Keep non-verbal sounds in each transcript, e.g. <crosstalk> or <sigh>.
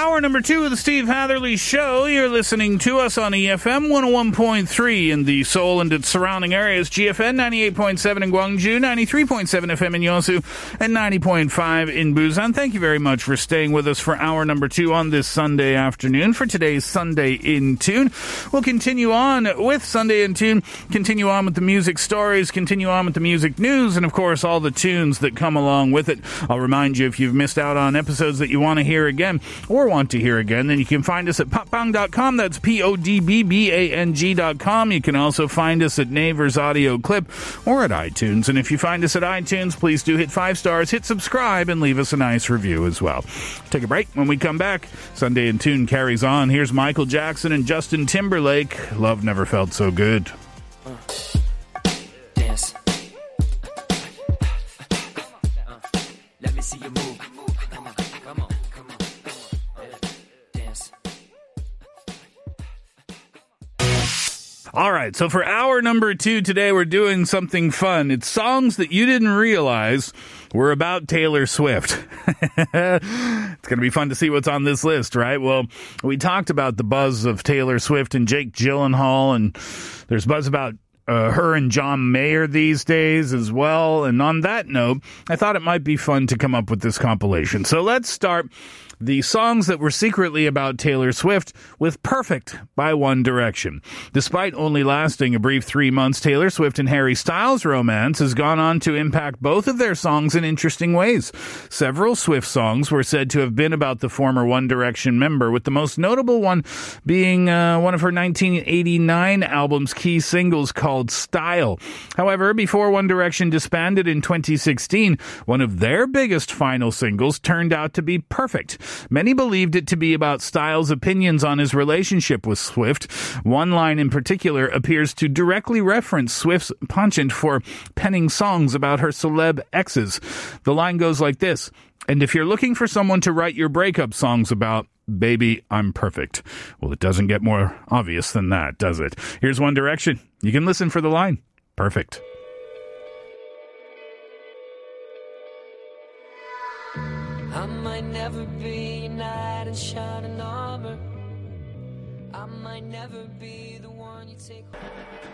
Hour number two of the Steve Hatherley Show. You're listening to us on EFM 101.3 in the Seoul and its surrounding areas, GFN 98.7 in Gwangju, 93.7 FM in Yosu, and 90.5 in Busan. Thank you very much for staying with us for hour number two on this Sunday afternoon for today's Sunday in Tune. We'll continue on with Sunday in Tune, continue on with the music stories, continue on with the music news, and of course all the tunes that come along with it. I'll remind you if you've missed out on episodes that you want to hear again or want to hear again, then you can find us at podbbang.com. That's P-O-D-B-B-A-N-G.com. You can also find us at Naver's Audio Clip or at iTunes. And if you find us at iTunes, please do hit five stars, hit subscribe, and leave us a nice review as well. Take a break. When we come back, Sunday in Tune carries on. Here's Michael Jackson and Justin Timberlake. Love never felt so good. Dance. All right, so for hour number two today, we're doing something fun. It's songs that you didn't realize were about Taylor Swift. <laughs> it's going to be fun to see what's on this list, right? Well, we talked about the buzz of Taylor Swift and Jake Gyllenhaal, and there's buzz about uh, her and John Mayer these days as well. And on that note, I thought it might be fun to come up with this compilation. So let's start the songs that were secretly about Taylor Swift with Perfect by One Direction. Despite only lasting a brief three months, Taylor Swift and Harry Styles' romance has gone on to impact both of their songs in interesting ways. Several Swift songs were said to have been about the former One Direction member, with the most notable one being uh, one of her 1989 album's key singles called Style. However, before One Direction disbanded in 2016, one of their biggest final singles turned out to be Perfect. Many believed it to be about Styles' opinions on his relationship with Swift. One line in particular appears to directly reference Swift's penchant for penning songs about her celeb exes. The line goes like this. And if you're looking for someone to write your breakup songs about, baby, I'm perfect. Well, it doesn't get more obvious than that, does it? Here's One Direction. You can listen for the line. Perfect. Knight in armor. I might never be the.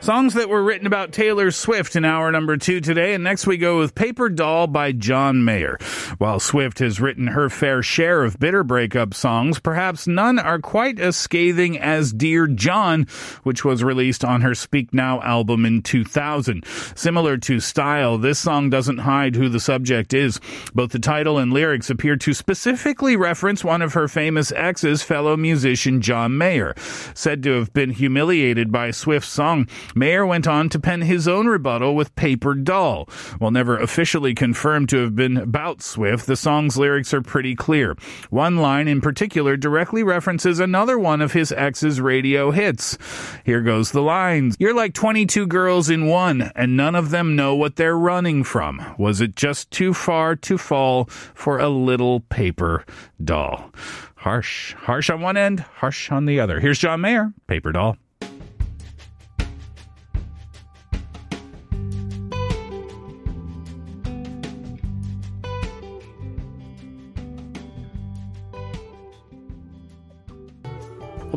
Songs that were written about Taylor Swift in hour number two today. And next we go with Paper Doll by John Mayer. While Swift has written her fair share of bitter breakup songs, perhaps none are quite as scathing as Dear John, which was released on her Speak Now album in 2000. Similar to Style, this song doesn't hide who the subject is. Both the title and lyrics appear to specifically reference one of her famous exes, fellow musician John Mayer. Said to have been humiliated by Swift's song, Mayer went on to pen his own rebuttal with Paper Doll. While never officially confirmed to have been about Swift, the song's lyrics are pretty clear. One line in particular directly references another one of his ex's radio hits. Here goes the lines. You're like 22 girls in one, and none of them know what they're running from. Was it just too far to fall for a little paper doll? Harsh. Harsh on one end, harsh on the other. Here's John Mayer, Paper Doll.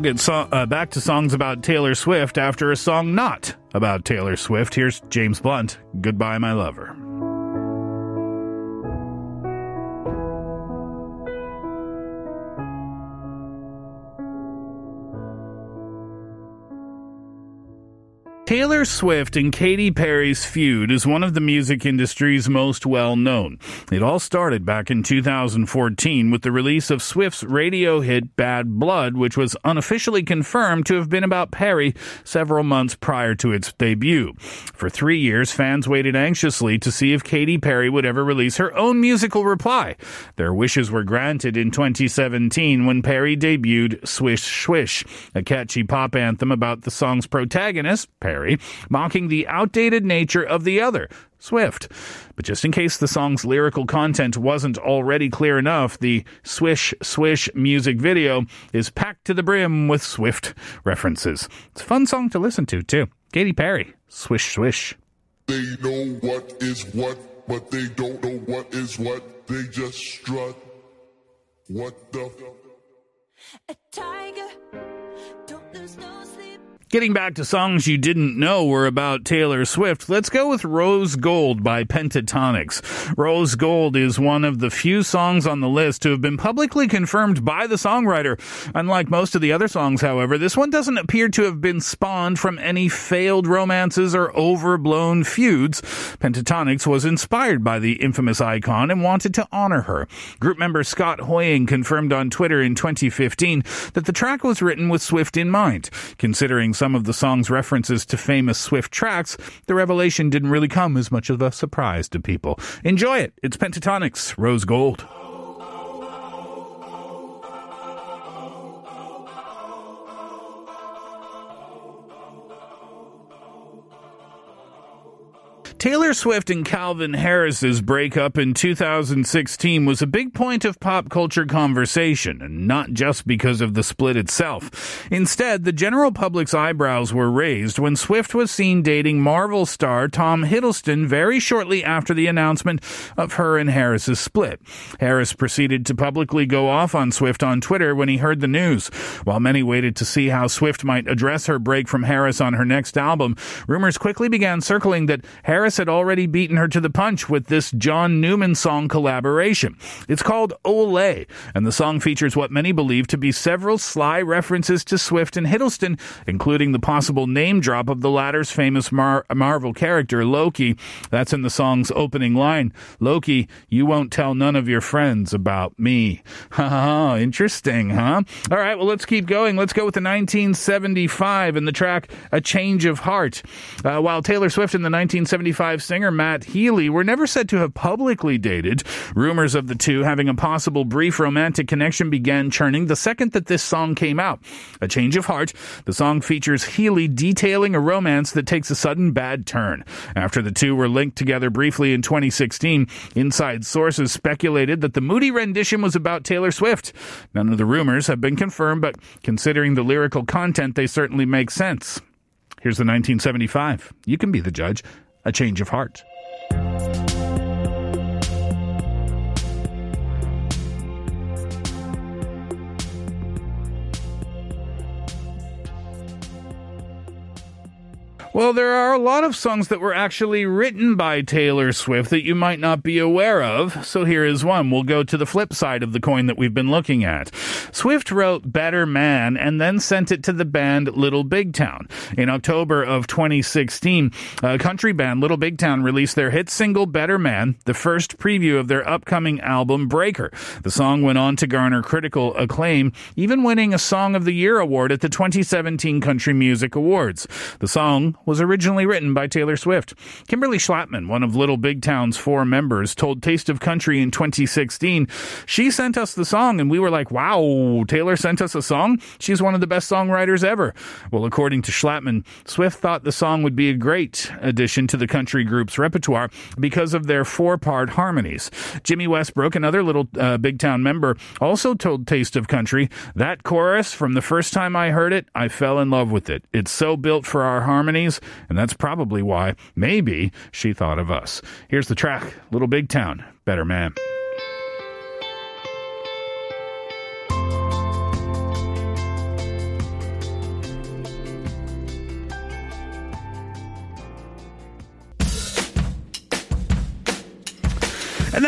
We'll get so- uh, back to songs about Taylor Swift after a song not about Taylor Swift. Here's James Blunt, Goodbye, My Lover. Taylor Swift and Katy Perry's feud is one of the music industry's most well known. It all started back in 2014 with the release of Swift's radio hit Bad Blood, which was unofficially confirmed to have been about Perry several months prior to its debut. For three years, fans waited anxiously to see if Katy Perry would ever release her own musical reply. Their wishes were granted in 2017 when Perry debuted Swish Swish, a catchy pop anthem about the song's protagonist, Perry, mocking the outdated nature of the other, Swift. But just in case the song's lyrical content wasn't already clear enough, the Swish Swish music video is packed to the brim with Swift references. It's a fun song to listen to, too. Katy Perry, Swish Swish. They know what is what, but they don't know what is what. They just strut. What the? A tiger, Getting back to songs you didn't know were about Taylor Swift, let's go with Rose Gold by Pentatonix. Rose Gold is one of the few songs on the list to have been publicly confirmed by the songwriter. Unlike most of the other songs, however, this one doesn't appear to have been spawned from any failed romances or overblown feuds. Pentatonix was inspired by the infamous icon and wanted to honor her. Group member Scott Hoying confirmed on Twitter in 2015 that the track was written with Swift in mind. Considering some of the song's references to famous Swift tracks, the revelation didn't really come as much of a surprise to people. Enjoy it. It's Pentatonix, Rose Gold. Taylor Swift and Calvin Harris's breakup in 2016 was a big point of pop culture conversation, and not just because of the split itself. Instead, the general public's eyebrows were raised when Swift was seen dating Marvel star Tom Hiddleston very shortly after the announcement of her and Harris's split. Harris proceeded to publicly go off on Swift on Twitter when he heard the news. While many waited to see how Swift might address her break from Harris on her next album, rumors quickly began circling that Harris had already beaten her to the punch with this John Newman song collaboration. It's called Olé, and the song features what many believe to be several sly references to Swift and Hiddleston, including the possible name drop of the latter's famous Mar- Marvel character, Loki. That's in the song's opening line. Loki, you won't tell none of your friends about me. <laughs> Ha interesting, huh? All right, well, let's keep going. Let's go with the 1975 and the track A Change of Heart. Uh, while Taylor Swift and the 1975 singer Matt Healy were never said to have publicly dated, rumors of the two having a possible brief romantic connection began churning the second that this song came out. A Change of Heart, the song features Healy detailing a romance that takes a sudden bad turn. After the two were linked together briefly in 2016, inside sources speculated that the moody rendition was about Taylor Swift. None of the rumors have been confirmed, but considering the lyrical content, they certainly make sense. Here's the 1975. You can be the judge. A change of heart. Well, there are a lot of songs that were actually written by Taylor Swift that you might not be aware of. So here is one. We'll go to the flip side of the coin that we've been looking at. Swift wrote Better Man and then sent it to the band Little Big Town. In October of 2016, a country band Little Big Town released their hit single Better Man, the first preview of their upcoming album Breaker. The song went on to garner critical acclaim, even winning a Song of the Year award at the 2017 Country Music Awards. The song was originally written by Taylor Swift. Kimberly Schlapman, one of Little Big Town's four members, told Taste of Country in 2016, she sent us the song and we were like, wow, Taylor sent us a song? She's one of the best songwriters ever. Well, according to Schlapman, Swift thought the song would be a great addition to the country group's repertoire because of their four-part harmonies. Jimmy Westbrook, another Little uh, Big Town member, also told Taste of Country, that chorus, from the first time I heard it, I fell in love with it. It's so built for our harmonies and that's probably why, maybe, she thought of us. Here's the track Little Big Town, Better Man.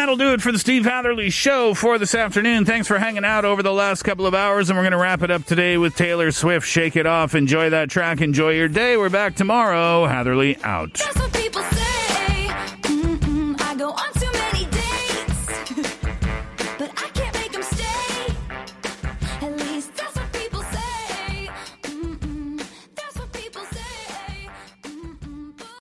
That'll do it for the Steve Hatherley Show for this afternoon. Thanks for hanging out over the last couple of hours, and we're going to wrap it up today with Taylor Swift. Shake it off. Enjoy that track. Enjoy your day. We're back tomorrow. Hatherley out.